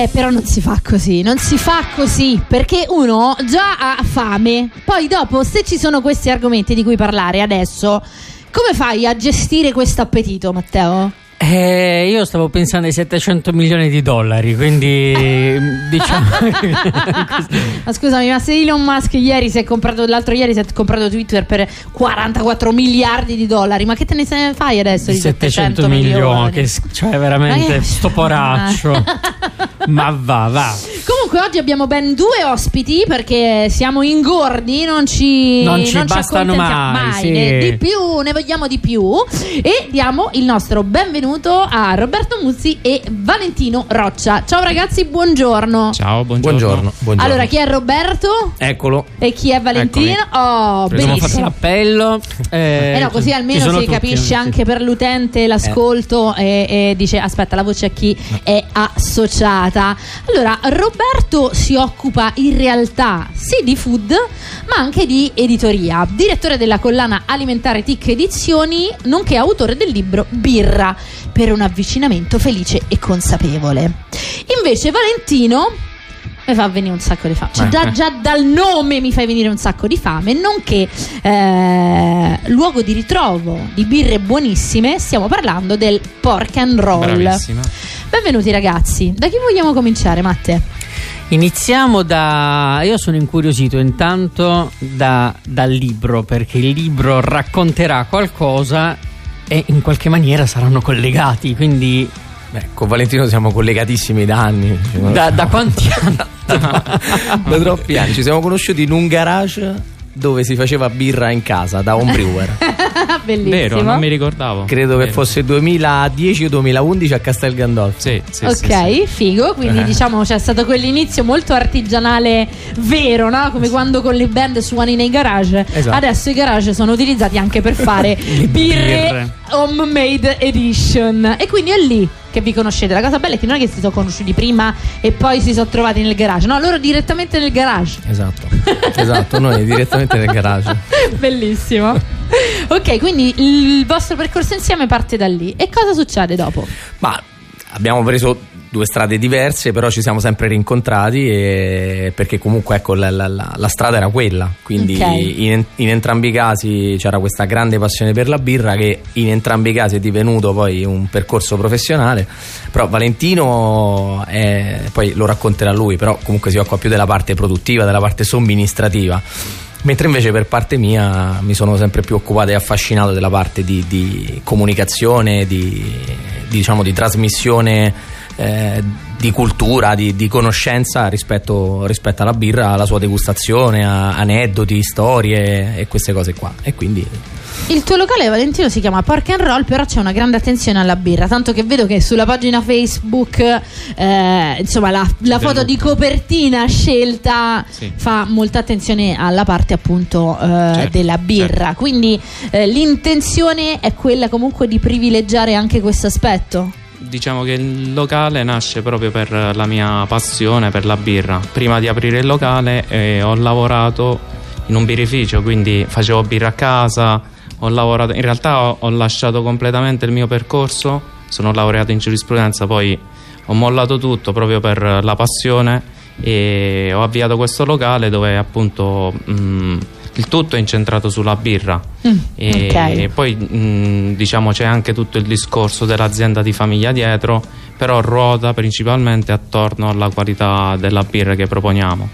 Eh, però non si fa così, non si fa così, perché uno già ha fame, poi dopo se ci sono questi argomenti di cui parlare adesso, come fai a gestire questo appetito, Matteo? Eh, io stavo pensando ai 700 milioni di dollari, quindi diciamo. ma scusami, ma se Elon Musk ieri si è comprato, l'altro ieri si è comprato Twitter per 44 miliardi di dollari, ma che te ne fai adesso di 700, 700 milioni? Che, cioè, veramente Ma sto poraccio. ma va, va. Comunque oggi abbiamo ben due ospiti perché siamo ingordi, non ci, Non ci bastano accontentiamo mai, sì. ne- di più, ne vogliamo di più e diamo il nostro benvenuto a Roberto Muzzi e Valentino Roccia. Ciao ragazzi, buongiorno. Ciao, buongiorno. Buongiorno, buongiorno. Allora, chi è Roberto Eccolo. e chi è Valentino? Oh, Abbiamo fatto benissimo. l'appello. Eh, Eh no, così almeno si tutti, capisce sì. anche per l'utente l'ascolto e, e dice aspetta la voce a chi è associata. Allora, Roberto si occupa in realtà sì di food ma anche di editoria, direttore della collana alimentare TIC Edizioni, nonché autore del libro Birra per un avvicinamento felice e consapevole. Invece Valentino mi fa venire un sacco di fame. Cioè, Eh, già, eh. già dal nome mi fai venire un sacco di fame, nonché eh, luogo di ritrovo di birre buonissime. Stiamo parlando del pork and roll. Bravissima. Benvenuti ragazzi. Da chi vogliamo cominciare, Matte? Iniziamo da. Io sono incuriosito intanto da- dal libro, perché il libro racconterà qualcosa e in qualche maniera saranno collegati. Quindi, Beh, con Valentino siamo collegatissimi da anni. Da, da quanti anni? da troppi anni. Ci siamo conosciuti in un garage dove si faceva birra in casa da home brewer. Bellissimo. Vero, non mi ricordavo. Credo che Vero. fosse 2010 o 2011 a Castel Gandolfo. Sì, sì, ok, sì, sì. figo. Quindi Eh. diciamo c'è stato quell'inizio molto artigianale vero, no? Come quando con le band suoni nei garage. Esatto. Adesso i garage sono utilizzati anche per fare birre birre. homemade edition. E quindi è lì che vi conoscete. La cosa bella è che non è che si sono conosciuti prima e poi si sono trovati nel garage. No, loro direttamente nel garage. Esatto. esatto, noi direttamente nel garage. Bellissimo. ok, quindi il vostro percorso insieme parte da lì. E cosa succede dopo? Ma abbiamo preso due strade diverse, però ci siamo sempre rincontrati e- perché comunque ecco, la, la- la- strada era quella. Quindi Ok. in, in entrambi i casi c'era questa grande passione per la birra che in entrambi i casi è divenuto poi un percorso professionale. Però Valentino è- poi lo racconterà lui, però comunque si occupa più della parte produttiva, della parte somministrativa. Mentre invece per parte mia mi sono sempre più occupato e affascinato della parte di, di comunicazione, di, diciamo, di trasmissione eh, di cultura, di, di conoscenza rispetto, rispetto alla birra, alla sua degustazione, a aneddoti, storie e queste cose qua. E quindi Il tuo locale Valentino si chiama Pork and Roll, però c'è una grande attenzione alla birra, tanto che vedo che sulla pagina Facebook, eh, insomma, la, la foto di copertina scelta Sì. fa molta attenzione alla parte appunto eh, Certo, della birra. certo. Quindi eh, l'intenzione è quella comunque di privilegiare anche questo aspetto. Diciamo che il locale nasce proprio per la mia passione per la birra. Prima di aprire il locale eh, ho lavorato in un birrificio, quindi facevo birra a casa, ho lavorato, in realtà ho, ho lasciato completamente il mio percorso, sono laureato in giurisprudenza, poi ho mollato tutto proprio per la passione e ho avviato questo locale dove appunto mh, il tutto è incentrato sulla birra. Mm, E ok. poi mh, diciamo c'è anche tutto il discorso dell'azienda di famiglia dietro, però ruota principalmente attorno alla qualità della birra che proponiamo.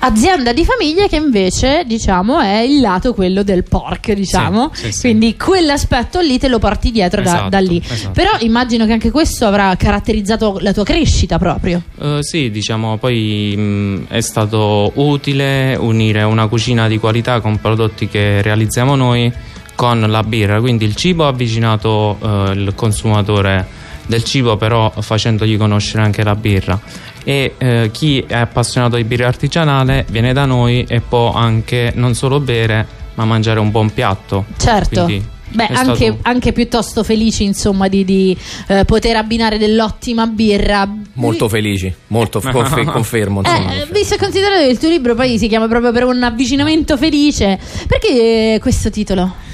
Azienda di famiglia che invece diciamo è il lato quello del pork, diciamo. Sì, sì, sì. Quindi quell'aspetto lì te lo porti dietro da, Esatto, da lì. esatto. Però immagino che anche questo avrà caratterizzato la tua crescita proprio. Eh, sì, diciamo, poi mh, è stato utile unire una cucina di qualità con prodotti che realizziamo noi con la birra, quindi il cibo ha avvicinato eh, il consumatore del cibo però facendogli conoscere anche la birra e eh, chi è appassionato di birra artigianale viene da noi e può anche non solo bere ma mangiare un buon piatto certo Quindi Beh, anche, stato... anche, piuttosto felici, insomma, di, di eh, poter abbinare dell'ottima birra. Molto felici, molto confer- confermo. Insomma, eh, visto e considerato che il tuo libro poi si chiama proprio per un avvicinamento felice, perché questo titolo?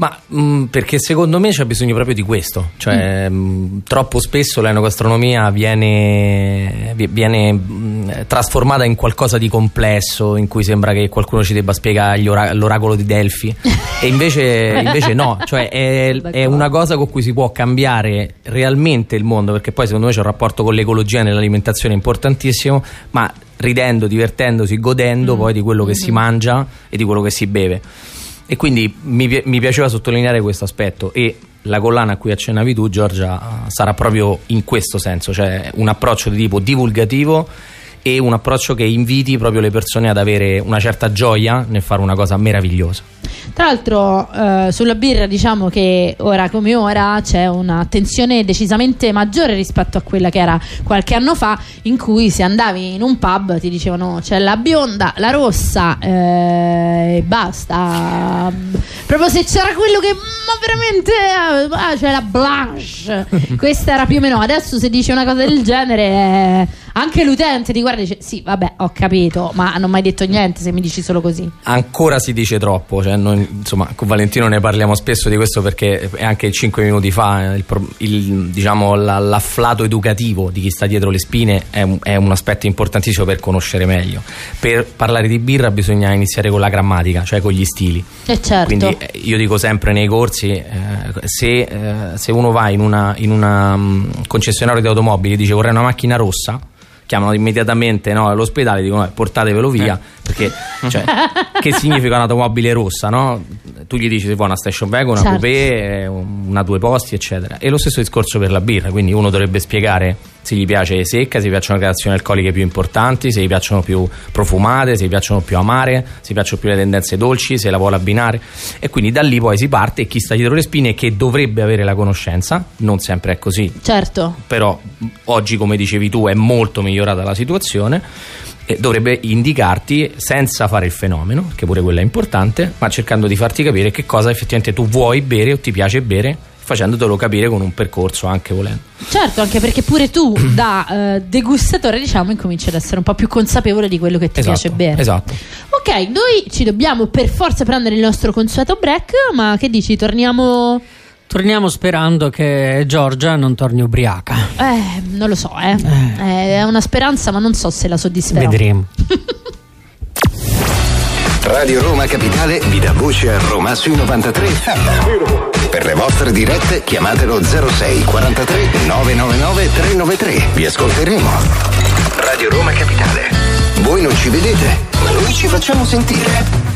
Ma mh, mm, perché secondo me c'è bisogno proprio di questo, cioè mm. mh, mm, troppo spesso l'enogastronomia viene, viene mh, trasformata in qualcosa di complesso in cui sembra che qualcuno ci debba spiegare ora- l'oracolo di Delfi e invece, invece no, cioè è, è, una cosa con cui si può cambiare realmente il mondo perché poi secondo me c'è un rapporto con l'ecologia nell'alimentazione importantissimo, ma ridendo, divertendosi, godendo poi di quello che si mangia e di quello che si beve. E quindi mi, mi piaceva sottolineare questo aspetto. E la collana a cui accennavi tu Giorgia sarà proprio in questo senso, cioè un approccio di tipo divulgativo e un approccio che inviti proprio le persone ad avere una certa gioia nel fare una cosa meravigliosa. Tra l'altro eh, sulla birra diciamo che ora come ora c'è un'attenzione decisamente maggiore rispetto a quella che era qualche anno fa in cui se andavi in un pub ti dicevano c'è la bionda, la rossa eh, e basta. Proprio se c'era quello che ma veramente ah, c'è la blanche. Questa era più o meno. Adesso se dici una cosa del genere eh, anche l'utente ti guarda e dice sì vabbè ho capito ma non ho mai detto niente se mi dici solo così. Ancora si dice troppo, cioè noi, insomma con Valentino ne parliamo spesso di questo perché anche 5 minuti fa il, il, diciamo, l'afflato educativo di chi sta dietro le spine è un, è un, aspetto importantissimo per conoscere meglio. Per parlare di birra bisogna iniziare con la grammatica, cioè con gli stili. Eh certo. Quindi eh, io dico sempre nei corsi, eh, se, eh, se, uno va in una, in una um, concessionario di automobili e dice vorrei una macchina rossa, chiamano immediatamente no, all'ospedale e dicono eh, portatevelo via eh. perché cioè, che significa un'automobile rossa no? tu gli dici se vuoi una station wagon una certo. coupé una due posti eccetera e lo stesso discorso per la birra quindi uno dovrebbe spiegare se gli piace secca, se gli piacciono le gradazioni alcoliche più importanti, se gli piacciono più profumate, se gli piacciono più amare, se gli piacciono più le tendenze dolci, se la vuole abbinare e quindi da lì poi si parte e chi sta dietro le spine che dovrebbe avere la conoscenza, non sempre è così. Certo. Però oggi come dicevi tu è molto migliorata la situazione e dovrebbe indicarti senza fare il fenomeno, che pure quello è importante, ma cercando di farti capire che cosa effettivamente tu vuoi bere o ti piace bere facendotelo capire con un percorso anche volendo. Certo, anche perché pure tu da uh, degustatore diciamo incominci ad essere un po' più consapevole di quello che ti esatto, piace bere. Esatto. Ok, noi ci dobbiamo per forza prendere il nostro consueto break, ma che dici, torniamo... Torniamo sperando che Giorgia non torni ubriaca. Eh, non lo so, eh. eh. È una speranza, ma non so se la soddisferò. Vedremo. Radio Roma Capitale vi dà voce a Roma sui 93. Per le vostre dirette chiamatelo 06 43 999 393. Vi ascolteremo. Radio Roma Capitale. Voi non ci vedete, ma noi ci facciamo sentire.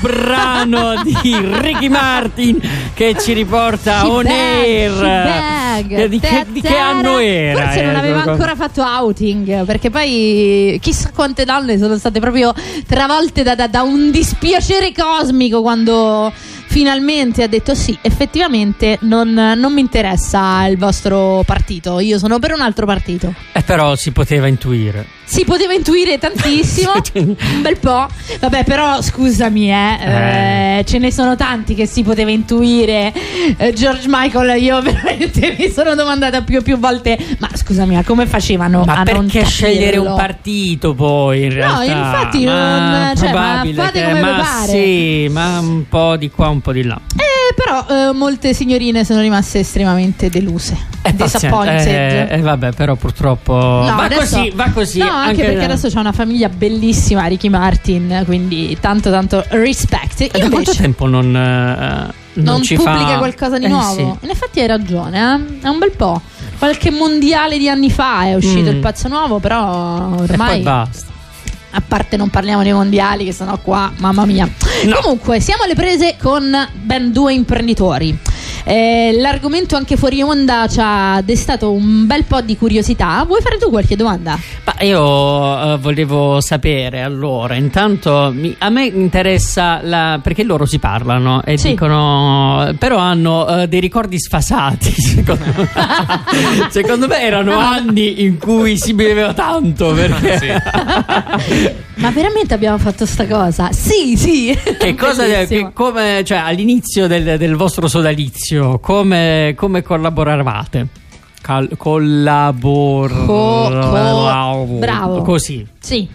Brano di Ricky Martin che ci riporta She on bag, air. bag. Di che, di che anno era? Forse non eh, aveva ancora fatto outing perché poi chissà quante donne sono state proprio travolte da, da- da un dispiacere cosmico quando finalmente ha detto sì, effettivamente non, non mi interessa il vostro partito, io sono per un altro partito. Eh, però si poteva intuire. Si poteva intuire tantissimo, un bel po'. Vabbè, però scusami, eh, Eh. eh, ce ne sono tanti che si poteva intuire. Eh, George Michael, io veramente mi sono domandata più e più volte, ma scusami, ma come facevano Ma a non perché scegliere un capirlo? partito poi in realtà? infatti Ma non- cioè, ma fate come ma pare. sì, ma un po' di qua, un po' di là. Eh, però eh, molte signorine sono rimaste estremamente deluse. Eh, pazienza. Disappointed. Eh, eh, vabbè, però purtroppo No, va adesso- così, va così. No, anche, perché adesso c'è una famiglia bellissima, Ricky Martin, quindi tanto tanto respect. Eh, da quanto tempo non, eh, non, non ci pubblica fa qualcosa di Eh, nuovo. sì. In effetti hai ragione, eh? è un bel po'. Qualche mondiale di anni fa è uscito Mm. il pezzo nuovo, però E poi ormai basta. A parte non parliamo dei mondiali che sono qua, mamma mia. No. Comunque, siamo alle prese con ben due imprenditori. Eh, l'argomento anche fuori onda ci ha destato un bel po' di curiosità. Vuoi fare tu qualche domanda? Ma io eh, volevo sapere allora, intanto mi- a me interessa la, perché loro si parlano e Sì. dicono, però hanno eh, dei ricordi sfasati. Secondo me. Secondo me erano anni in cui si beveva tanto. Perché Ma veramente abbiamo fatto sta cosa? Sì, sì. che cosa, che come, cioè, all'inizio del, del vostro sodalizio, come, come collaboravate? Cal- collabor- Co- co- bravo. Così. Sì.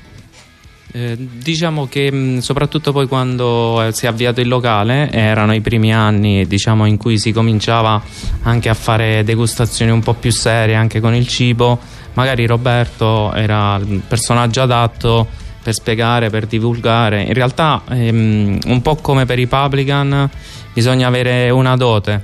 Eh, diciamo che mh, soprattutto poi quando eh, si è avviato il locale erano i primi anni diciamo, in cui si cominciava anche a fare degustazioni un po' più serie anche con il cibo magari Roberto era il personaggio adatto per spiegare, per divulgare in realtà ehm, un po' come per i publican bisogna avere una dote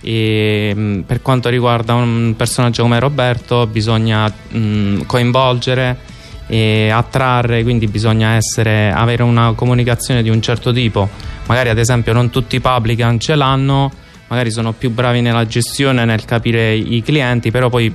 e mh, per quanto riguarda un personaggio come Roberto bisogna mh, coinvolgere e attrarre, quindi bisogna essere, avere una comunicazione di un certo tipo. Magari ad esempio non tutti i publican ce l'hanno, magari sono più bravi nella gestione, nel capire i clienti, però poi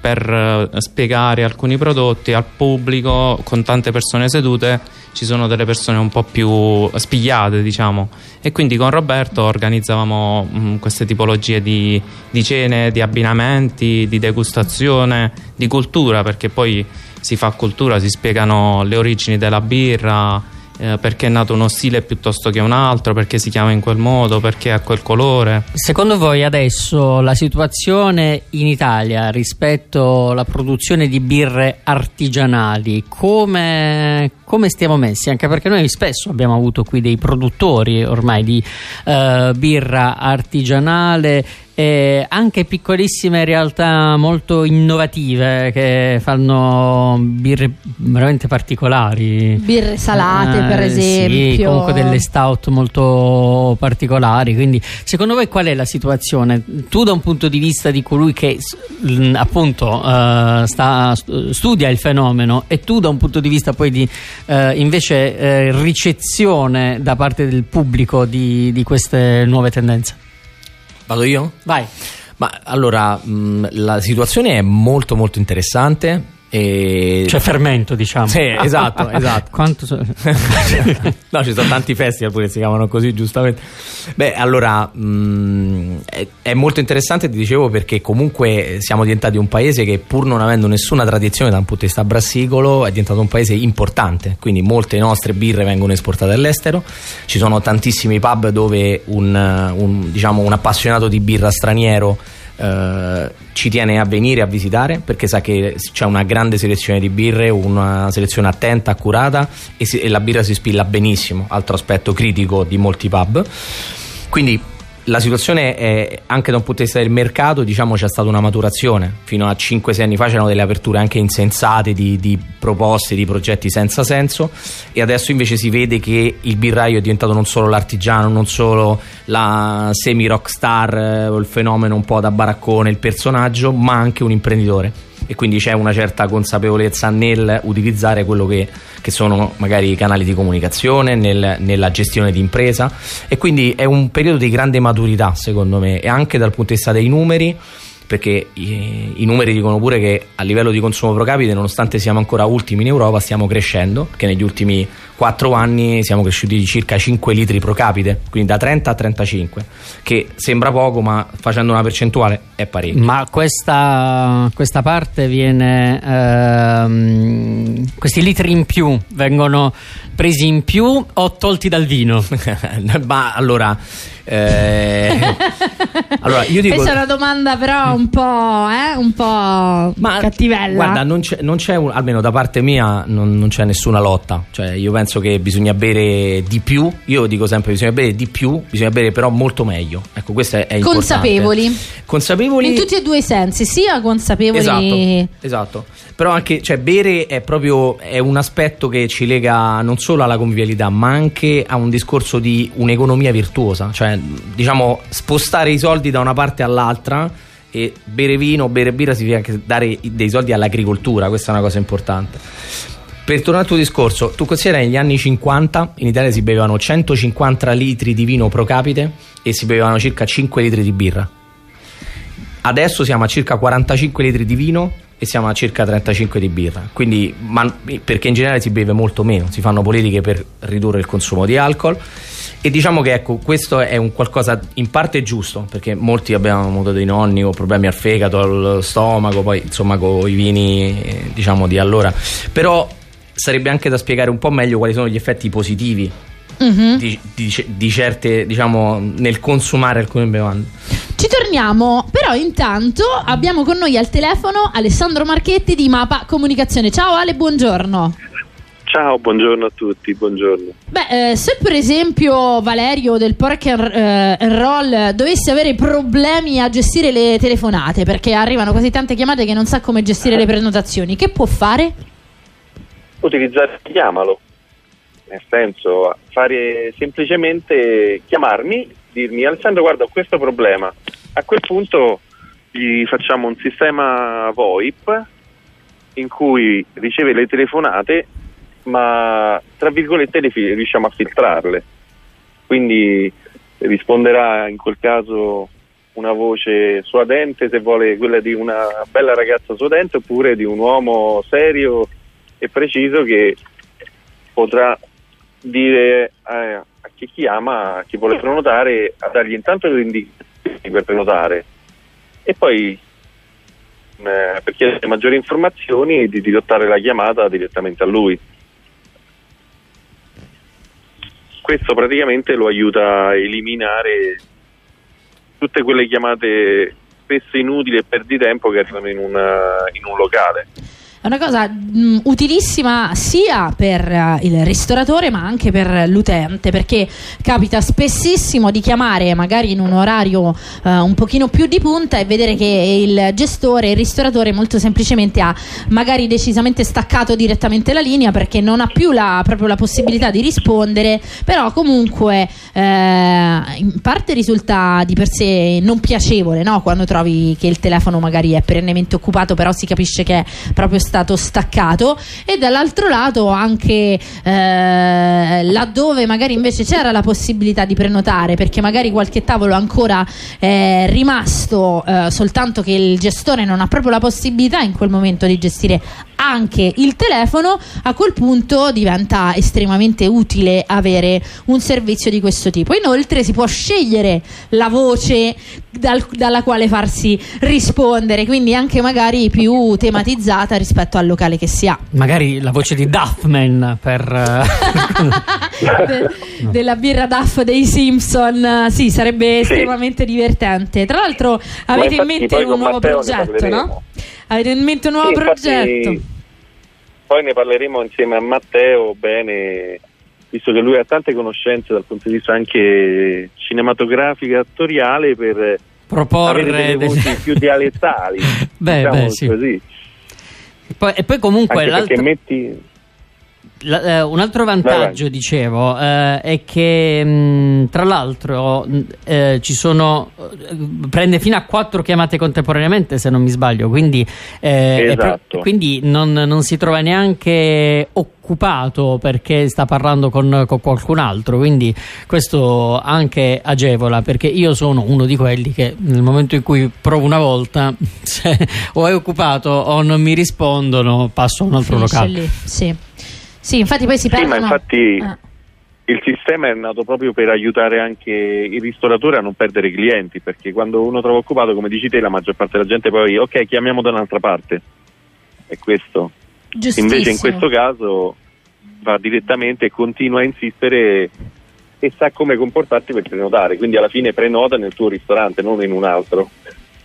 per eh, spiegare alcuni prodotti al pubblico con tante persone sedute ci sono delle persone un po' più spigliate diciamo. E quindi con Roberto organizzavamo mh, queste tipologie di, di cene, di abbinamenti, di degustazione, di cultura perché poi si fa cultura, si spiegano le origini della birra, eh, perché è nato uno stile piuttosto che un altro, perché si chiama in quel modo, perché ha quel colore. Secondo voi adesso la situazione in Italia rispetto alla produzione di birre artigianali, come, come stiamo messi? Anche perché noi spesso abbiamo avuto qui dei produttori ormai di eh, birra artigianale e anche piccolissime realtà molto innovative che fanno birre veramente particolari. Birre salate, Eh, per esempio. Sì, comunque delle stout molto particolari. Quindi, secondo voi qual è la situazione? Tu, da un punto di vista di colui che appunto eh, sta- studia il fenomeno, e tu, da un punto di vista poi di eh, invece eh, ricezione da parte del pubblico di, di queste nuove tendenze? Vado io? Vai. Ma allora, mh, la situazione è molto molto interessante. E... Cioè, fermento, diciamo. Sì, esatto, esatto. Quanto so- no, ci sono tanti festival pure che si chiamano così, giustamente. Beh, allora mh, è, è molto interessante, ti dicevo, perché comunque siamo diventati un paese che, pur non avendo nessuna tradizione da un punto di vista brassicolo, è diventato un paese importante. Quindi molte nostre birre vengono esportate all'estero. Ci sono tantissimi pub dove un, un, diciamo, un appassionato di birra straniero. Eh, ci tiene a venire a visitare perché sa che c'è una grande selezione di birre, una selezione attenta, accurata e, si- e la birra si spilla benissimo, altro aspetto critico di molti pub. Quindi la situazione è anche da un punto di vista del mercato, diciamo c'è stata una maturazione. Fino a 5-6 anni fa c'erano delle aperture anche insensate di, di proposte, di progetti senza senso e adesso invece si vede che il birraio è diventato non solo l'artigiano, non solo la semi rockstar, eh, il fenomeno un po' da baraccone, il personaggio, ma anche un imprenditore. E quindi c'è una certa consapevolezza nel utilizzare quello che, che sono magari i canali di comunicazione, nel, nella gestione di impresa. E quindi è un periodo di grande maturità secondo me e anche dal punto di vista dei numeri perché i, i, numeri dicono pure che a livello di consumo pro capite, nonostante siamo ancora ultimi in Europa, stiamo crescendo, perché negli ultimi 4 anni siamo cresciuti di circa 5 litri pro capite, quindi da 30 a 35, che sembra poco, ma facendo una percentuale è parecchio. Ma questa, questa parte viene... Ehm, questi litri in più vengono presi in più o tolti dal vino? ma allora eh, allora, io dico... Questa è una domanda però un po', eh, un po Ma, cattivella. Guarda, non c'è, non c'è un, almeno da parte mia non, non, c'è nessuna lotta. Cioè, io penso che bisogna bere di più. Io dico sempre bisogna bere di più, bisogna bere però molto meglio. Ecco, questo è, è consapevoli. Consapevoli. In tutti e due i sensi, sia consapevoli. Esatto, esatto. Però anche, cioè, bere è proprio è un aspetto che ci lega non solo alla convivialità, ma anche a un discorso di un'economia virtuosa. Cioè, diciamo, spostare i soldi da una parte all'altra e bere vino, bere birra significa anche dare dei soldi all'agricoltura, questa è una cosa importante. Per tornare al tuo discorso, tu consideri negli anni 50 in Italia si bevevano 150 litri di vino pro capite e si bevevano circa 5 litri di birra. Adesso siamo a circa 45 litri di vino e siamo a circa 35 di birra. Quindi, ma, perché in generale si beve molto meno, si fanno politiche per ridurre il consumo di alcol e diciamo che ecco, questo è un qualcosa in parte giusto, perché molti abbiamo avuto dei nonni con problemi al fegato, al stomaco, poi insomma con i vini eh, diciamo di allora. Però sarebbe anche da spiegare un po' meglio quali sono gli effetti positivi mm-hmm. di, di, di, certe, diciamo, nel consumare alcune bevande. Ci torniamo, però intanto abbiamo con noi al telefono Alessandro Marchetti di Mapa Comunicazione. Ciao Ale, buongiorno. Ciao, buongiorno a tutti, buongiorno. Beh, eh, se per esempio Valerio del Pork and, eh, Roll dovesse avere problemi a gestire le telefonate perché arrivano così tante chiamate che non sa come gestire le prenotazioni, che può fare? Utilizzare chiamalo, nel senso fare semplicemente chiamarmi, dirmi Alessandro guarda ho questo problema, a quel punto gli facciamo un sistema VoIP in cui riceve le telefonate ma tra virgolette riusciamo a filtrarle. Quindi risponderà in quel caso una voce suadente se vuole quella di una bella ragazza suadente oppure di un uomo serio e preciso che potrà dire eh, chi chiama, chi vuole prenotare, a dargli intanto le indicazioni per prenotare e poi eh, per chiedere maggiori informazioni di dirottare la chiamata direttamente a lui. questo praticamente lo aiuta a eliminare tutte quelle chiamate spesso inutili e perdi tempo che arrivano in, una, in un locale. È una cosa mh, mm, utilissima sia per uh, il ristoratore ma anche per l'utente perché capita spessissimo di chiamare magari in un orario uh, un pochino più di punta e vedere che il gestore, il ristoratore molto semplicemente ha magari decisamente staccato direttamente la linea perché non ha più la, proprio la possibilità di rispondere però comunque eh, in parte risulta di per sé non piacevole no? quando trovi che il telefono magari è perennemente occupato però si capisce che è proprio stato staccato e dall'altro lato anche eh, laddove magari invece c'era la possibilità di prenotare perché magari qualche tavolo ancora è rimasto eh, soltanto che il gestore non ha proprio la possibilità in quel momento di gestire anche il telefono, a quel punto diventa estremamente utile avere un servizio di questo tipo. Inoltre si può scegliere la voce dal, dalla quale farsi rispondere, quindi anche magari più tematizzata rispetto al locale che si ha. Magari la voce di Duffman per... De, della birra Duff dei Simpson, sì, sarebbe sì. estremamente divertente. Tra l'altro avete in mente un nuovo progetto, no? Avete in mente un nuovo sì, progetto? Poi ne parleremo insieme a Matteo bene, visto che lui ha tante conoscenze dal punto di vista anche cinematografico e attoriale per proporre avere delle voci più dialettali. beh, diciamo beh, sì. così. E poi, e poi comunque anche perché metti la, eh, un altro vantaggio, vai. dicevo, eh, è che mh, tra l'altro eh, ci sono prende fino a quattro chiamate contemporaneamente, se non mi sbaglio, quindi, esatto. pre- quindi non, non, si trova neanche occupato perché sta parlando con, con, qualcun altro. Quindi questo anche agevola perché io sono uno di quelli che nel momento in cui provo una volta, se o è occupato o non mi rispondono, passo a un altro Finisce locale. Lì, sì. Sì, infatti poi si perdono. Sì, ma infatti ah. il sistema è nato proprio per aiutare anche i ristoratori a non perdere clienti, perché quando uno trova occupato, come dici te, la maggior parte della gente poi, ok, chiamiamo da un'altra parte. È questo. Invece in questo caso va direttamente e continua a insistere e sa come comportarsi per prenotare, quindi alla fine prenota nel tuo ristorante, non in un altro.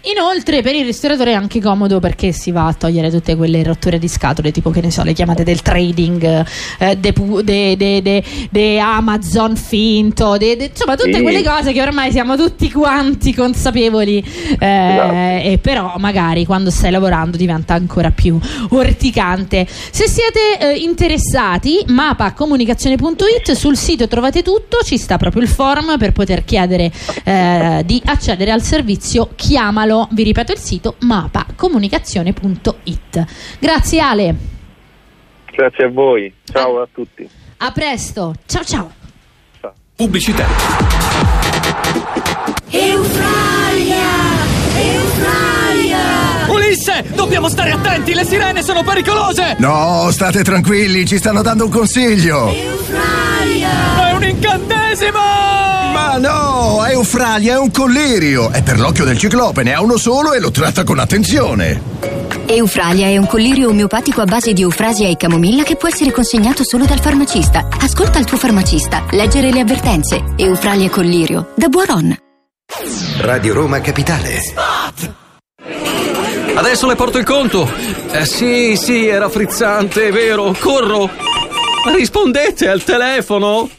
Inoltre per il ristoratore è anche comodo perché si va a togliere tutte quelle rotture di scatole, tipo che ne so, le chiamate del trading, eh, de, de, de, de, Amazon finto, insomma tutte sì. quelle cose che ormai siamo tutti quanti consapevoli, eh, esatto. e però magari quando stai lavorando diventa ancora più orticante. Se siete eh, interessati, mapacomunicazione.it, sul sito trovate tutto, ci sta proprio il forum per poter chiedere eh, di accedere al servizio Chiamalo segnalo, vi ripeto il sito mapacomunicazione.it. Grazie Ale. Grazie a voi, ciao a, a tutti. A presto, ciao ciao. ciao. Pubblicità. Eufralia! Eufralia! Ulisse, dobbiamo stare attenti, le sirene sono pericolose! No, state tranquilli, ci stanno dando un consiglio. Eufralia! È un incantesimo! Ma no, Eufralia è un collirio. È per l'occhio del ciclope, ne ha uno solo e lo tratta con attenzione. Eufralia è un collirio omeopatico a base di eufrasia e camomilla che può essere consegnato solo dal farmacista. Ascolta il tuo farmacista, leggere le avvertenze. Eufralia Collirio, da Buoron. Radio Roma Capitale. Spot! Adesso le porto il conto. Eh, sì, sì, era frizzante, è vero. Corro. Rispondete al telefono.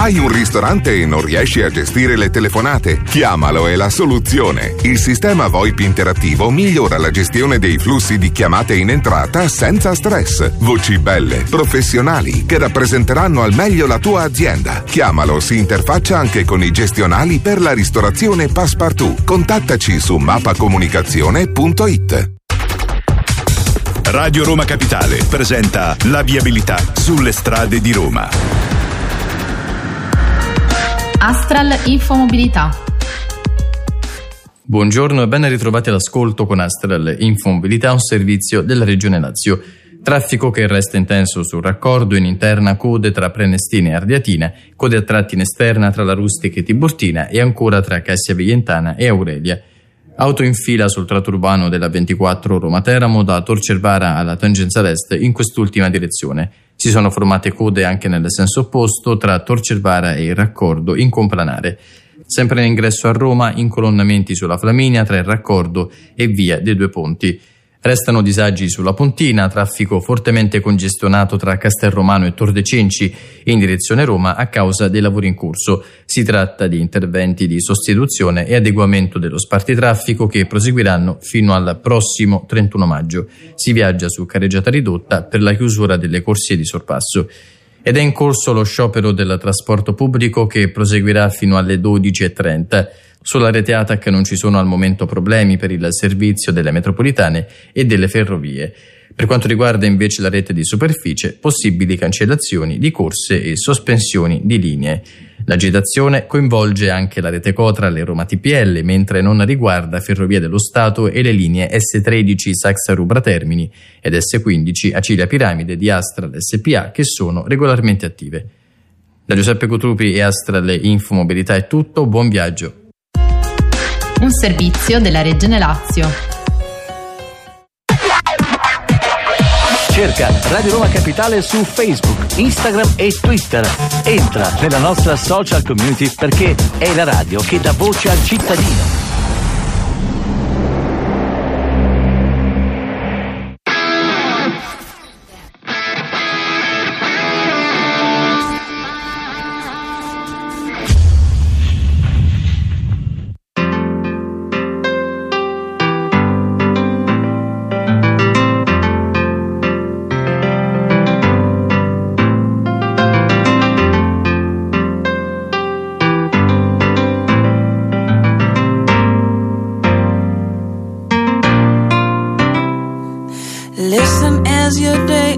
Hai un ristorante e non riesci a gestire le telefonate? Chiamalo è la soluzione. Il sistema VoIP interattivo migliora la gestione dei flussi di chiamate in entrata senza stress. Voci belle, professionali, che rappresenteranno al meglio la tua azienda. Chiamalo, si interfaccia anche con i gestionali per la ristorazione Passepartout. Contattaci su mappacomunicazione.it. Radio Roma Capitale presenta la viabilità sulle strade di Roma. Astral Infomobilità. Buongiorno e ben ritrovati all'ascolto con Astral Infomobilità, un servizio della Regione Lazio. Traffico che resta intenso sul raccordo in interna code tra Prenestina e Ardiatina, code a tratti in esterna tra la Rustica e Tiburtina e ancora tra Cassia Villentana e Aurelia. Auto in fila sul tratto urbano della 24 Roma-Teramo da Torcervara alla tangenza est in quest'ultima direzione. Si sono formate code anche nel senso opposto tra Torcervara e il raccordo in Complanare. Sempre in ingresso a Roma, incolonnamenti sulla Flaminia tra il raccordo e via dei due ponti. Restano disagi sulla Pontina, traffico fortemente congestionato tra Castelromano e Tor de Cenci in direzione Roma a causa dei lavori in corso. Si tratta di interventi di sostituzione e adeguamento dello spartitraffico che proseguiranno fino al prossimo 31 maggio. Si viaggia su carreggiata ridotta per la chiusura delle corsie di sorpasso. Ed è in corso lo sciopero del trasporto pubblico che proseguirà fino alle 12.30. Sulla rete ATAC non ci sono al momento problemi per il servizio delle metropolitane e delle ferrovie. Per quanto riguarda invece la rete di superficie, possibili cancellazioni di corse e sospensioni di linee. L'agitazione coinvolge anche la rete Cotra e Roma TPL, mentre non riguarda Ferrovie dello Stato e le linee S13 Saxa Rubra Termini ed S15 Acilia Piramide di Astral SPA che sono regolarmente attive. Da Giuseppe Cotrupi e Astral Infomobilità è tutto, buon viaggio! Un servizio della Regione Lazio. Cerca Radio Roma Capitale su Facebook, Instagram e Twitter. Entra nella nostra social community perché è la radio che dà voce al cittadino.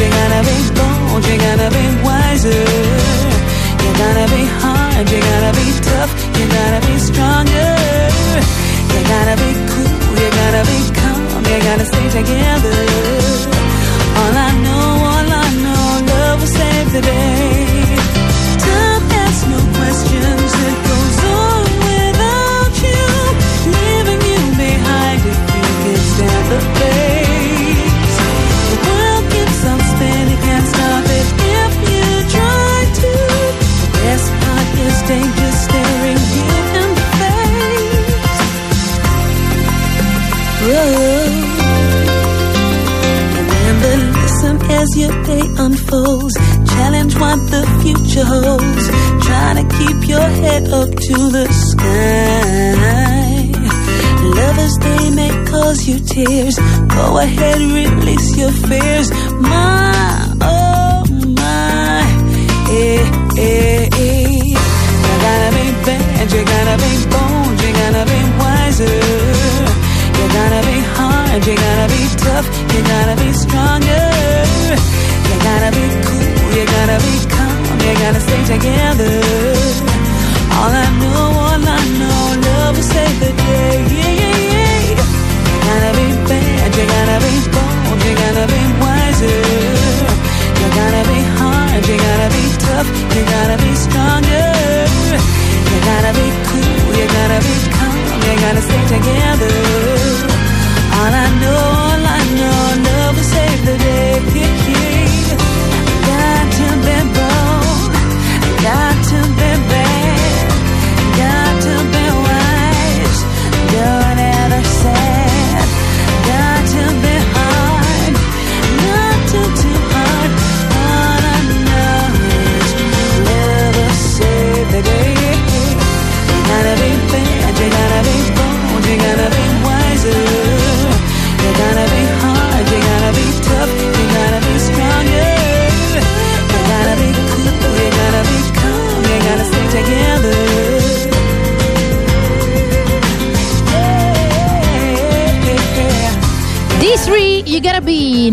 you gotta be bold, you gotta be wiser. You gotta be hard, you gotta be tough, you gotta be stronger. You gotta be cool, you gotta be calm, you gotta stay together. All I know, all I know, love will save the day.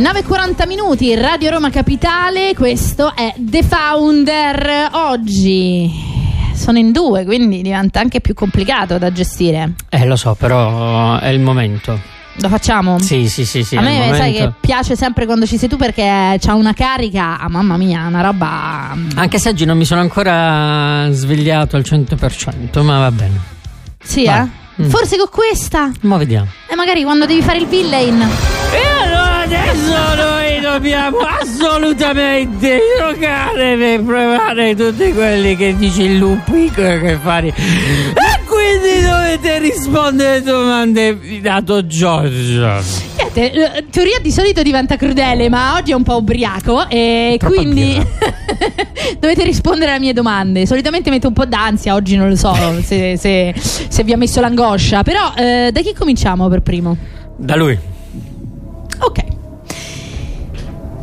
9.40 minuti, Radio Roma Capitale, questo è The Founder. Oggi sono in due, quindi diventa anche più complicato da gestire. Eh, lo so, però è il momento. Lo facciamo? Sì, sì, sì, sì. A me sai che piace sempre quando ci sei tu perché c'ha una carica, ah, mamma mia, una roba... Anche se oggi non mi sono ancora svegliato al 100%, ma va bene. Sì, Vai. eh? Mm. Forse con questa? Ma vediamo. E magari quando devi fare il villain... E allora adesso noi dobbiamo assolutamente giocare per provare tutti quelli che dice il lupico che fare. E quindi dovete rispondere domande dato Giorgio. Niente, teoria di solito diventa crudele, ma oggi è un po' ubriaco e quindi dovete rispondere alle mie domande. Solitamente metto un po' d'ansia, oggi non lo so se, se- se vi ha messo l'angoscia, però eh, da chi cominciamo per primo? Da lui. Ok.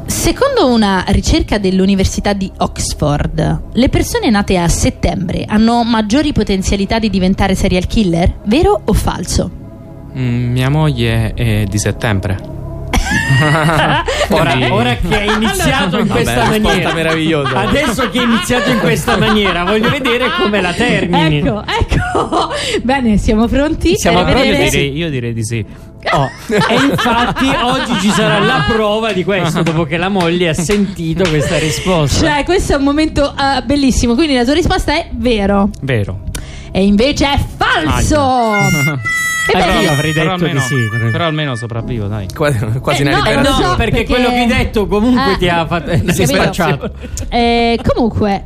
Secondo una ricerca dell'Università di Oxford, le persone nate a settembre hanno maggiori potenzialità di diventare serial killer? Vero o falso? Mm, mia moglie è di settembre. Ora, ora che è iniziato in Vabbè, questa risposta maniera, meravigliosa. adesso che è iniziato in questa maniera, voglio vedere come la termini. Ecco, ecco. Bene, siamo pronti? Siamo per pronti, Io vedere- direi, io direi di sì. Oh, e infatti oggi ci sarà la prova di questo dopo che la moglie ha sentito questa risposta. Cioè, questo è un momento eh, bellissimo. Quindi la tua risposta è vero. Vero. E invece è falso. Eh, Ebbene, io avrei Però detto almeno, di sì. però almeno sopravvivo, dai. Quasi Eh, una no, Eh no, perché, perché- quello che hai detto comunque Eh. ti ha fatto Capito? si è spacciato. Eh, comunque,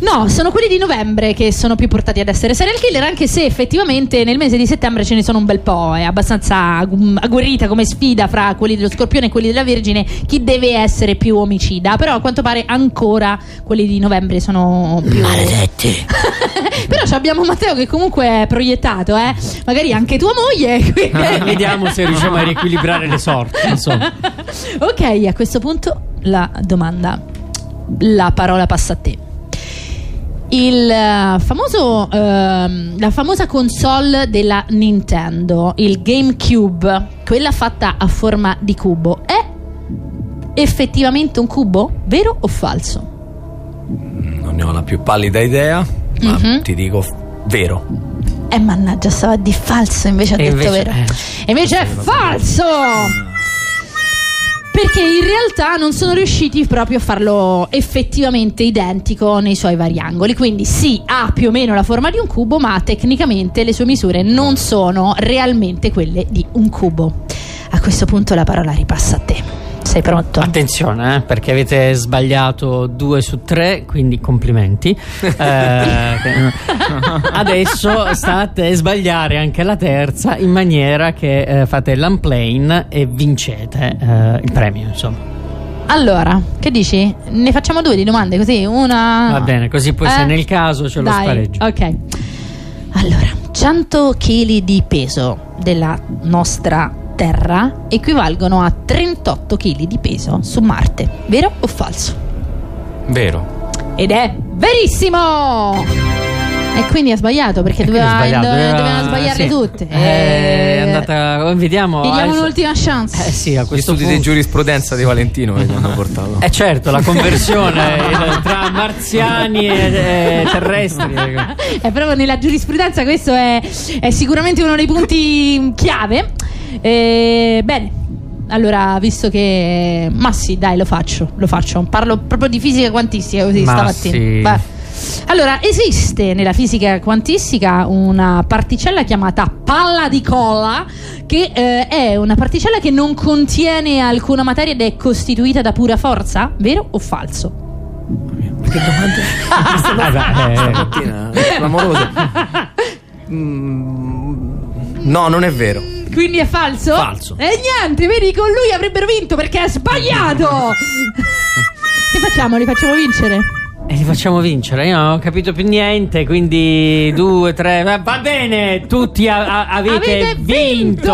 no, sono quelli di novembre che sono più portati ad essere serial killer, anche se effettivamente nel mese di settembre ce ne sono un bel po'. È abbastanza aggu- agguerrita come sfida fra quelli dello scorpione e quelli della Vergine chi deve essere più omicida. Però a quanto pare ancora quelli di novembre sono più. Maledetti. Però ci abbiamo Matteo che comunque è proiettato, eh. Magari anche tua moglie. quindi- Vediamo se riusciamo a riequilibrare le sorti. Insomma. ok, a questo punto la domanda, la parola passa a te. Il eh, famoso, ehm, la famosa console della Nintendo, il GameCube, quella fatta a forma di cubo, è effettivamente un cubo? Vero o falso? Non ne ho la più pallida idea, ma Mhm. ti dico vero. Eh mannaggia, stava di falso, invece ha detto invece- vero. eh. E invece è falso! Perché in realtà non sono riusciti proprio a farlo effettivamente identico nei suoi vari angoli. Quindi sì, ha più o meno la forma di un cubo, ma tecnicamente le sue misure non sono realmente quelle di un cubo. A questo punto la parola ripassa a te. Sei pronto? Attenzione, eh, perché avete sbagliato due su tre, quindi complimenti. Eh, adesso sta a sbagliare anche la terza in maniera che eh, fate l'unplane e vincete eh, il premio, insomma. Allora, che dici? Ne facciamo due di domande così? Una. Va bene, così poi se Eh? nel caso ce lo Dai, spareggio. Ok. Allora, 100 kg di peso della nostra Terra equivalgono a 38 kg di peso su Marte. Vero o falso? Vero. Ed è verissimo! E quindi ha sbagliato perché doveva, sbagliato, dove- doveva- dovevano sbagliarle sì. tutte. Eh, È andata. Vediamo. Gli diamo adesso- un'ultima chance. Eh sì, a Gli questo studi punto. di giurisprudenza di Valentino che mi hanno portato. Eh certo, la conversione il- tra marziani e, e terrestri. è proprio nella giurisprudenza questo è, è sicuramente uno dei punti chiave. Eh, bene. Allora, visto che. Ma sì, dai, lo faccio. Lo faccio. Parlo proprio di fisica quantistica così Ma stamattina. sì. Vai. Allora, esiste nella fisica quantistica una particella chiamata palla di colla, che eh, è una particella che non contiene alcuna materia ed è costituita da pura forza? Vero o falso? Che domande? Eh, Stamattina, clamorose. Mm, no, non è vero. Quindi è falso? Falso. E niente, vedi, con lui avrebbero vinto perché ha sbagliato. che facciamo? Li facciamo vincere? E li facciamo vincere. Io non ho capito più niente. Quindi, due, tre. Va, bene, tutti a- a- avete, Avete vinto.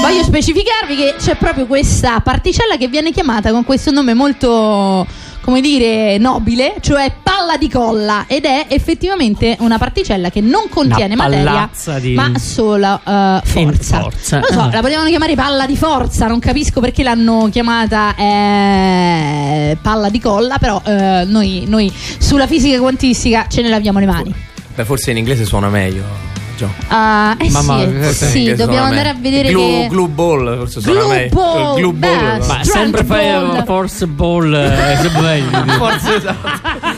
Voglio specificarvi che c'è proprio questa particella che viene chiamata con questo nome molto, come dire, nobile, cioè palla di colla, ed è effettivamente una particella che non contiene materia, di- ma solo eh, forza. forza. Non lo so, Ah. la potevano chiamare palla di forza, non capisco perché l'hanno chiamata eh, palla di colla, però eh, noi, noi sulla fisica quantistica ce ne laviamo le mani. Beh, forse in inglese suona meglio. Gio. Ah, eh Mamma, sì, sì, inglese dobbiamo suona andare a vedere glue, che... glue ball, forse suona Glue meglio. ball, glue ball. beh, no? Ma sempre fai ball. force ball. eh, che meglio. Forse esatto.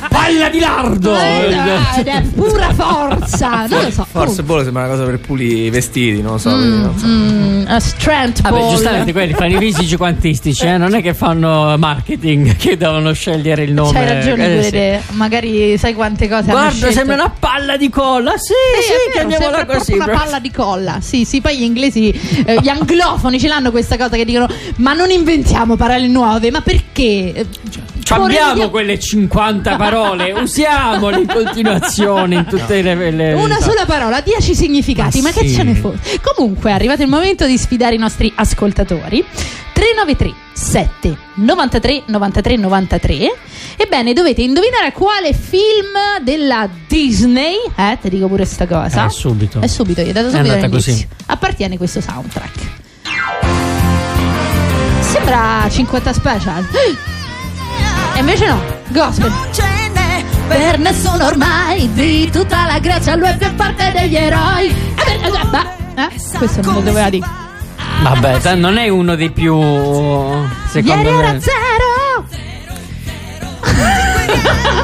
Palla di lardo. Eh, ed è pura forza, non lo so. Forse ball sembra una cosa per pulire i vestiti, non lo so. Mm, non so. mm, a strength Vabbè, ball. giustamente quelli fanno i fisici quantistici, eh? non è che fanno marketing che devono scegliere il nome. C'hai ragione Eh, sì. Magari sai quante cose hanno Guarda, sembra una palla di colla. Sì, Sì, sì, è vero, sembra così. proprio una palla di colla. Sì, sì, poi gli inglesi, eh, gli anglofoni ce l'hanno questa cosa che dicono "Ma non inventiamo parole nuove, ma perché?" Eh, vorrei- quelle 50 parole, usiamole in continuazione in tutte le. le Una sola parola, 10 significati, ma, Ma che sì. ce ne fosse? Comunque, è arrivato il momento di sfidare i nostri ascoltatori. 393 7 93 93 93. Ebbene, dovete indovinare quale film della Disney, eh, ti dico pure sta cosa. Eh, subito. È subito, gli ho dato È subito così. Appartiene questo soundtrack. Sembra 50 special. E invece no, gospel. per nessuno ormai di tutta la Grecia lui è più forte degli eroi Eh, eh, eh, questo non lo doveva dire Vabbè, ta- non è uno dei più. Secondo ieri era me. zero il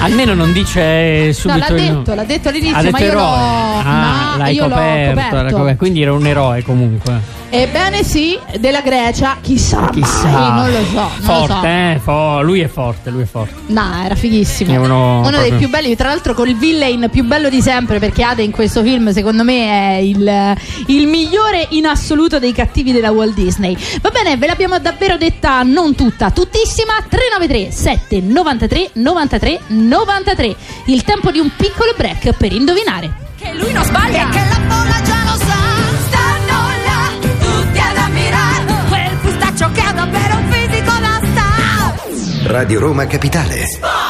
Almeno non dice no subito. l'ha il- detto l'ha detto all'inizio Ha detto ma io eroe. l'ho Ah, no, l'hai io l'ho coperto, l'hai coperto. coperto. Quindi era un eroe comunque. ebbene sì della Grecia chissà, Chissà. mai, non lo so non forte, lo so eh? Fo- lui è forte, lui è forte. No, era fighissimo. È uno dei proprio- più belli, tra l'altro col villain più bello di sempre, perché Ade in questo film, secondo me, è il, il migliore in assoluto dei cattivi della Walt Disney. Va bene, ve l'abbiamo davvero detta non tutta, tuttissima. 393 793 93 93. Il tempo di un piccolo break per indovinare. Che lui non sbaglia. Che la folla già lo sa. Stanno là Tutti ad ammirare. Quel fustaccio che ha davvero un fisico da star Radio Roma Capitale.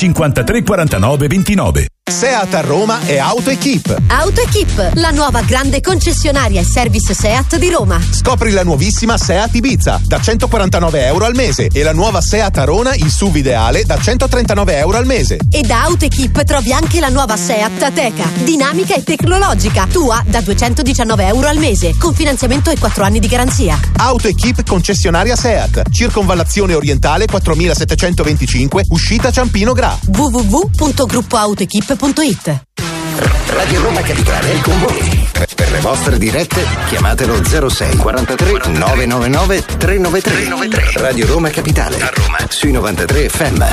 53 49 29. Seat a Roma e AutoEquip. AutoEquip, la nuova grande concessionaria e service Seat di Roma. Scopri la nuovissima Seat Ibiza da 149 euro al mese e la nuova Seat Arona in SUV ideale da 139 euro al mese. E da AutoEquip trovi anche la nuova Seat Ateca, dinamica e tecnologica, tua da 219 euro al mese, con finanziamento e 4 anni di garanzia. AutoEquip concessionaria Seat, circonvallazione orientale 4725, uscita Ciampino Gra. www.gruppoautoequip.it Radio Roma Capitale è con voi. Per, per le vostre dirette chiamatelo 06 43 999 393. Radio Roma Capitale. A Roma. Sui 93 FM.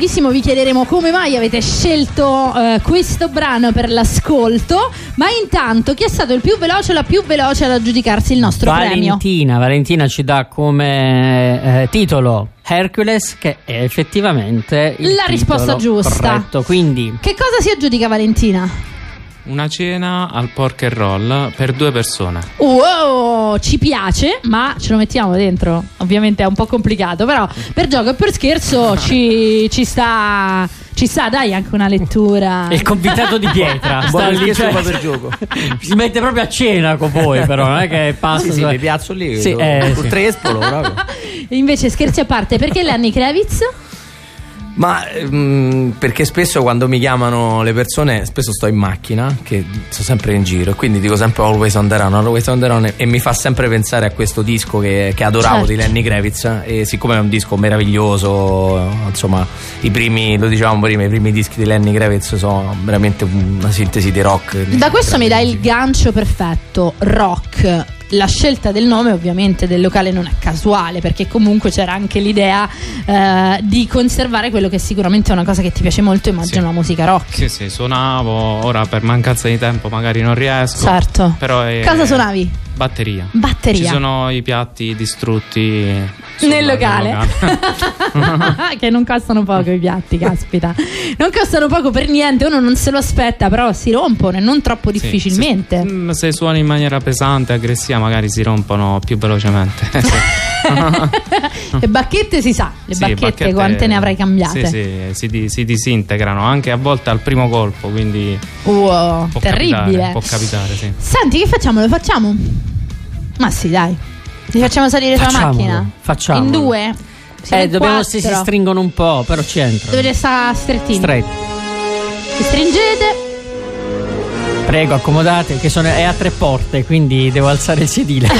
Pochissimo vi chiederemo come mai avete scelto eh, questo brano per l'ascolto. Ma intanto, chi è stato il più veloce o la più veloce ad aggiudicarsi il nostro premio? Valentina, Valentina ci dà come eh, titolo Hercules, che è effettivamente La risposta giusta. Corretto, quindi Che cosa si aggiudica, Valentina? Una cena al pork and roll per due persone. Wow, ci piace, ma ce lo mettiamo dentro. Ovviamente è un po' complicato, però per gioco e per scherzo ci, ci sta. Ci sta, dai, anche una lettura. il convitato di pietra sta lì, cioè, per gioco. si mette proprio a cena con voi, però non è che passa. Sì, sì, mi piazzo lì. Sì, eh, sì. trespolo proprio. Invece, scherzi a parte, perché Lenny Kravitz? Ma ehm, perché spesso quando mi chiamano le persone, spesso sto in macchina, che sto sempre in giro, quindi dico sempre Always on the run, Always on the run, e mi fa sempre pensare a questo disco che, che adoravo Certo. di Lenny Kravitz. E siccome è un disco meraviglioso, insomma, i primi, lo dicevamo prima, i primi dischi di Lenny Kravitz sono veramente una sintesi di rock. Da questo mi dai il gancio perfetto, rock. La scelta del nome ovviamente del locale non è casuale perché comunque c'era anche l'idea eh, di conservare quello che sicuramente è una cosa che ti piace molto, immagino la musica rock. Sì, sì, suonavo, ora per mancanza di tempo magari non riesco. Certo. Però è Cosa suonavi? Batteria. Batteria. Ci sono i piatti distrutti sul- Nel locale. che non costano poco i piatti, caspita. Non costano poco per niente, uno non se lo aspetta, però si rompono e non troppo Sì, difficilmente. Se, mm, se suoni in maniera pesante, aggressiva, magari si rompono più velocemente. Le bacchette si sa, le Sì, bacchette, quante ne avrai cambiate? Sì, sì, si, di- si disintegrano anche a volte al primo colpo, quindi Wow, può terribile. capitare, può capitare, sì. Senti, che facciamo? Lo facciamo? Ma sì, dai. Li facciamo salire sulla Facciamolo, macchina? facciamolo. In due? Siamo Eh, in dobbiamo quattro. se si stringono un po', però ci entrano. Dovete stare strettini. Stretti. Vi stringete. Prego, accomodate, che sono, è a tre porte, quindi devo alzare il sedile.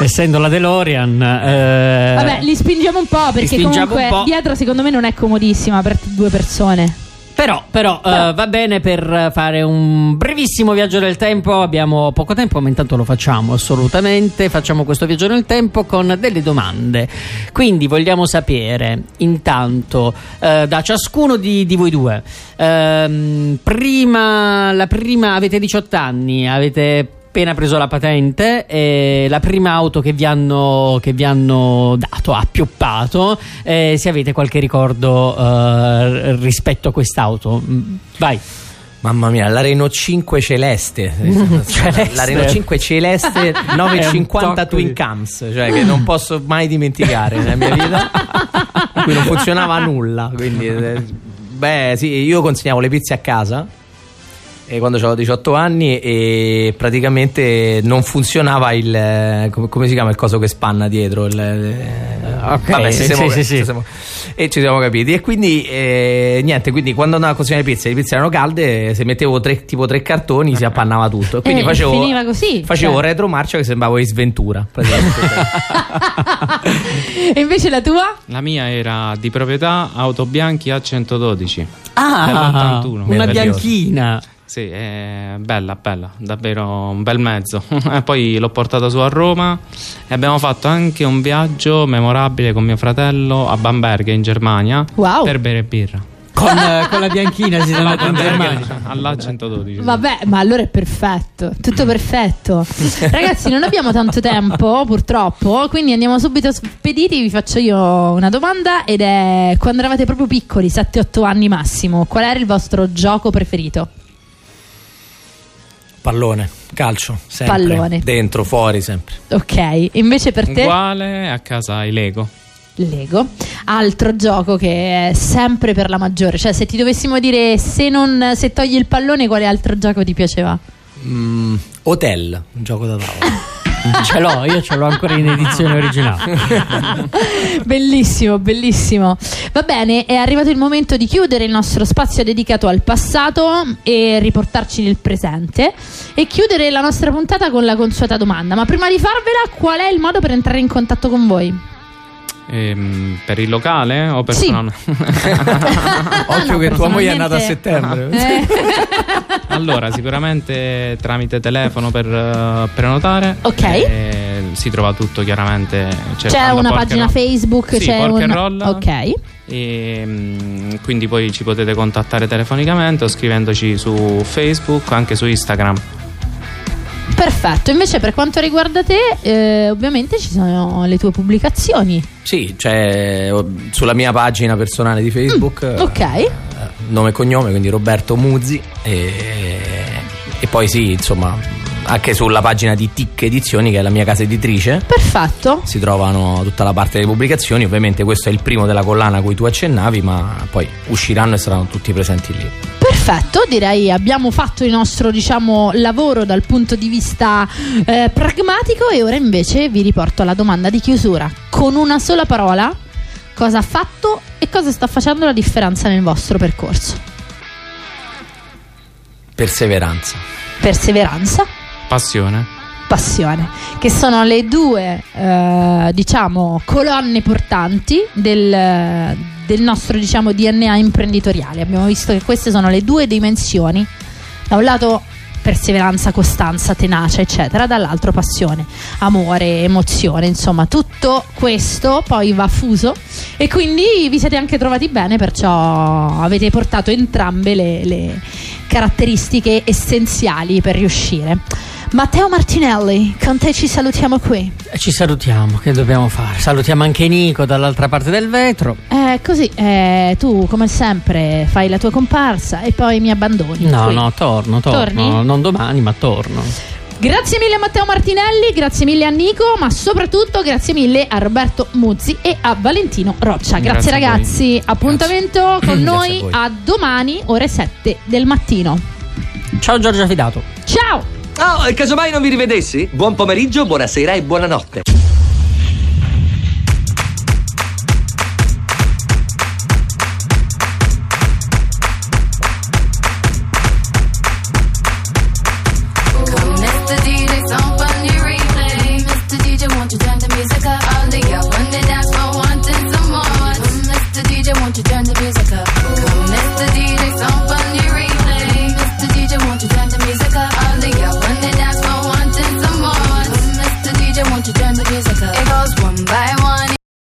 Essendo la DeLorean. eh, Vabbè, li spingiamo un po' perché spingiamo comunque un po'. dietro secondo me non è comodissima per due persone. Però, però, eh, va bene per fare un brevissimo viaggio nel tempo. Abbiamo poco tempo, ma intanto lo facciamo assolutamente. Facciamo questo viaggio nel tempo con delle domande. Quindi vogliamo sapere, intanto, eh, da ciascuno di, di voi due. ehm, prima, la prima, avete 18 anni, avete appena preso la patente e la prima auto che vi hanno, che vi hanno dato, appioppato, eh, se avete qualche ricordo eh, rispetto a quest'auto. Mm, Vai. Mamma mia, la Renault 5 celeste. Celeste. La Renault 5 celeste 950 tocco Twin Cams, cioè che non posso mai dimenticare nella mia vita. cui non funzionava nulla. Quindi, eh, beh, sì, io consegnavo le pizze a casa. Eh, quando avevo 18 anni e praticamente non funzionava il eh, come, come si chiama il coso che spanna dietro il, eh, Ok, vabbè, sì, siamo- sì, sì, siamo- e ci siamo capiti e quindi eh, niente quindi quando andavo a consegnare le pizze le pizze erano calde se mettevo tre, tipo tre cartoni si appannava tutto e quindi Eh, facevo, finiva così, facevo cioè. retromarcia che sembravo in sventura. E invece la tua? La mia era di proprietà Auto Bianchi A112. Ah, dell'81. una bianchina. Sì, è bella, bella, davvero un bel mezzo. E Poi l'ho portato su a Roma e abbiamo fatto anche un viaggio memorabile con mio fratello a Bamberg in Germania Wow. per bere birra. Con, eh, con la bianchina si sono andati in Germania. All'A112. Vabbè, ma allora è perfetto, tutto perfetto. Ragazzi, non abbiamo tanto tempo, purtroppo, quindi andiamo subito spediti. Vi faccio io una domanda ed è quando eravate proprio piccoli, 7-8 anni massimo, qual era il vostro gioco preferito? Pallone calcio sempre Pallone. dentro fuori sempre Ok, invece per te Uguale a casa i Lego. Lego. Altro gioco che è sempre per la maggiore, cioè se ti dovessimo dire se non se togli il pallone quale altro gioco ti piaceva? Mm, hotel un gioco da tavola ce l'ho, io ce l'ho ancora in edizione originale. bellissimo, bellissimo. Va bene, è arrivato il momento di chiudere il nostro spazio dedicato al passato e riportarci nel presente e chiudere la nostra puntata con la consueta domanda. Ma prima di farvela, qual è il modo per entrare in contatto con voi? Ehm, per il locale o Sì. personale? Occhio che tua moglie è nata a settembre. Eh. allora, sicuramente tramite telefono per eh, prenotare. Ok. E si trova tutto chiaramente. C'è cercando una pagina Roll. Facebook, Sì, c'è Pork un and Roll. Ok. E, mm, quindi poi ci potete contattare telefonicamente o scrivendoci su Facebook, anche su Instagram. Perfetto, invece per quanto riguarda te, eh, ovviamente ci sono le tue pubblicazioni. Sì, c'è oh, sulla mia pagina personale di Facebook. eh, Ok. nome e cognome, quindi Roberto Muzzi. E, e poi sì, insomma, anche sulla pagina di Tic Edizioni, che è la mia casa editrice. Perfetto. Si trovano tutta la parte delle pubblicazioni. Ovviamente questo è il primo della collana a cui tu accennavi, ma poi usciranno e saranno tutti presenti lì. Perfetto, direi abbiamo fatto il nostro diciamo, lavoro dal punto di vista eh, pragmatico e ora invece vi riporto alla domanda di chiusura. Con una sola parola, cosa ha fatto e cosa sta facendo la differenza nel vostro percorso? Perseveranza. Perseveranza, Passione. passione, che sono le due eh, diciamo colonne portanti del, del nostro diciamo DNA imprenditoriale. Abbiamo visto che queste sono le due dimensioni. Da un lato perseveranza, costanza, tenacia, eccetera, dall'altro passione, amore, emozione, insomma, tutto questo poi va fuso e quindi vi siete anche trovati bene, perciò avete portato entrambe le, le caratteristiche essenziali per riuscire. Matteo Martinelli, con te ci salutiamo qui. Ci salutiamo, che dobbiamo fare? Salutiamo anche Nico dall'altra parte del vetro. Eh, così, eh, tu come sempre fai la tua comparsa e poi mi abbandoni. No, qui. no, torno, torno. Torni? Non domani, ma torno. Grazie mille a Matteo Martinelli, grazie mille a Nico, ma soprattutto grazie mille a Roberto Muzzi e a Valentino Roccia. Grazie, Grazie ragazzi, appuntamento con Grazie noi a a domani ore 7 del mattino. Ciao Giorgia Fidato. Ciao! Oh, casomai non vi rivedessi? Buon pomeriggio, buonasera e buonanotte.